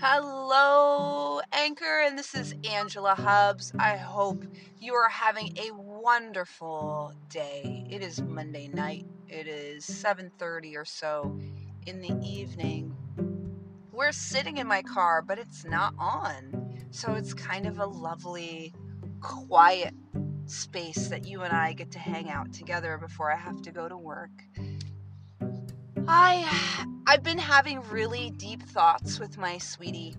Hello, Anchor, and this is Angela Hubbs. I hope you are having a wonderful day. It is Monday night. It is 7:30 or so in the evening. We're sitting in my car, but it's not on. So it's kind of a lovely quiet space that you and I get to hang out together before I have to go to work. I I've been having really deep thoughts with my sweetie.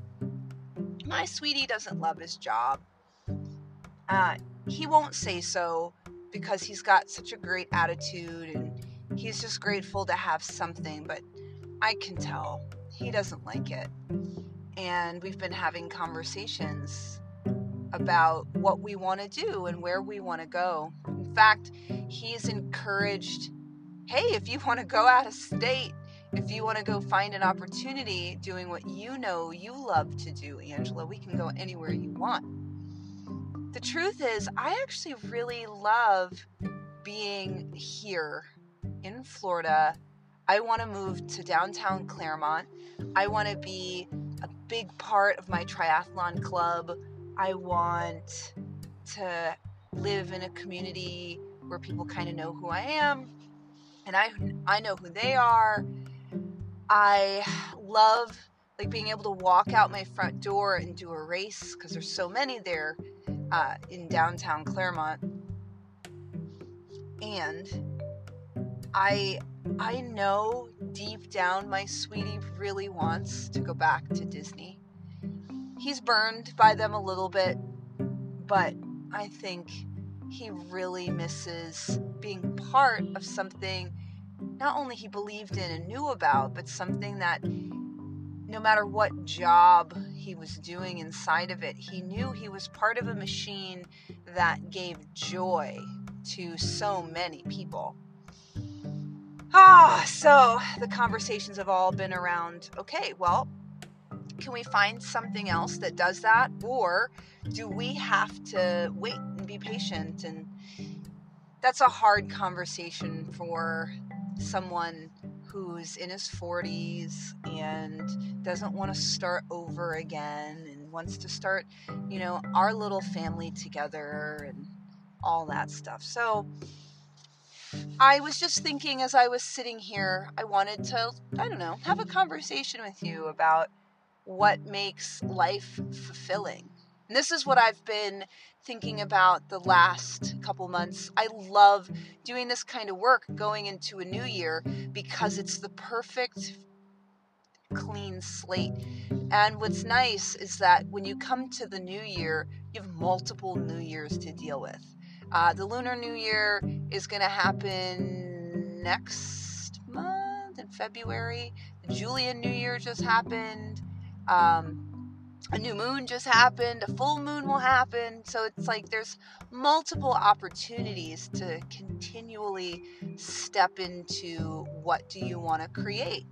My sweetie doesn't love his job. Uh, he won't say so because he's got such a great attitude and he's just grateful to have something, but I can tell he doesn't like it. And we've been having conversations about what we want to do and where we want to go. In fact, he's encouraged hey, if you want to go out of state, if you want to go find an opportunity doing what you know you love to do, Angela, we can go anywhere you want. The truth is, I actually really love being here in Florida. I want to move to downtown Clermont. I want to be a big part of my triathlon club. I want to live in a community where people kind of know who I am and I I know who they are. I love like being able to walk out my front door and do a race because there's so many there uh, in downtown Clermont. And I I know deep down my sweetie really wants to go back to Disney. He's burned by them a little bit, but I think he really misses being part of something not only he believed in and knew about, but something that no matter what job he was doing inside of it, he knew he was part of a machine that gave joy to so many people. Ah, so the conversations have all been around okay, well, can we find something else that does that? Or do we have to wait and be patient? And that's a hard conversation for someone who's in his 40s and doesn't want to start over again and wants to start, you know, our little family together and all that stuff. So I was just thinking as I was sitting here, I wanted to, I don't know, have a conversation with you about what makes life fulfilling. And this is what I've been thinking about the last couple months. I love doing this kind of work going into a new year because it's the perfect clean slate. And what's nice is that when you come to the new year, you have multiple new years to deal with. Uh, the Lunar New Year is going to happen next month in February. The Julian New Year just happened. Um, a new moon just happened, a full moon will happen. So it's like there's multiple opportunities to continually step into what do you want to create.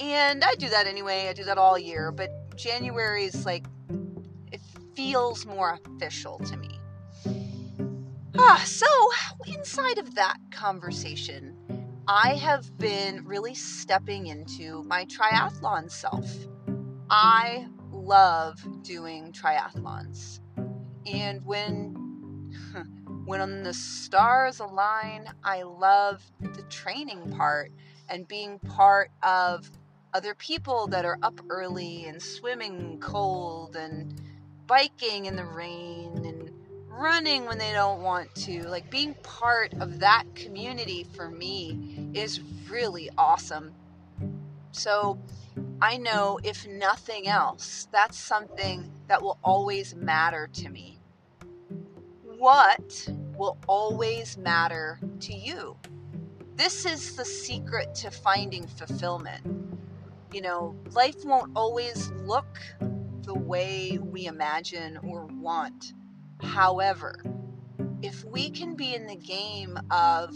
And I do that anyway. I do that all year, but January is like it feels more official to me. Ah, so inside of that conversation, I have been really stepping into my triathlon self. I love doing triathlons. And when when the stars align, I love the training part and being part of other people that are up early and swimming cold and biking in the rain and running when they don't want to. Like being part of that community for me is really awesome. So, I know if nothing else, that's something that will always matter to me. What will always matter to you? This is the secret to finding fulfillment. You know, life won't always look the way we imagine or want. However, if we can be in the game of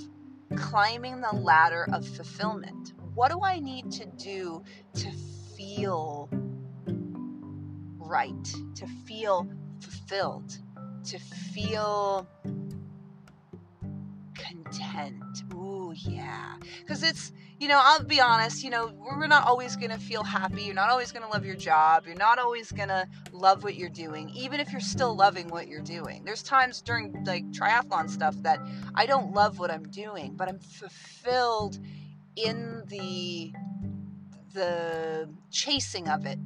climbing the ladder of fulfillment, what do I need to do to feel right, to feel fulfilled, to feel content? Ooh, yeah. Because it's, you know, I'll be honest, you know, we're not always going to feel happy. You're not always going to love your job. You're not always going to love what you're doing, even if you're still loving what you're doing. There's times during like triathlon stuff that I don't love what I'm doing, but I'm fulfilled in the the chasing of it.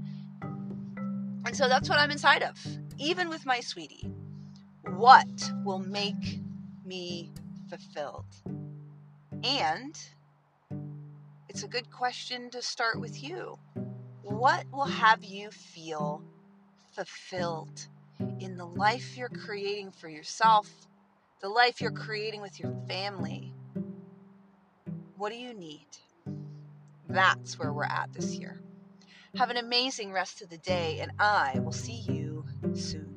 And so that's what I'm inside of, even with my sweetie. What will make me fulfilled? And it's a good question to start with you. What will have you feel fulfilled in the life you're creating for yourself, the life you're creating with your family? What do you need? That's where we're at this year. Have an amazing rest of the day, and I will see you soon.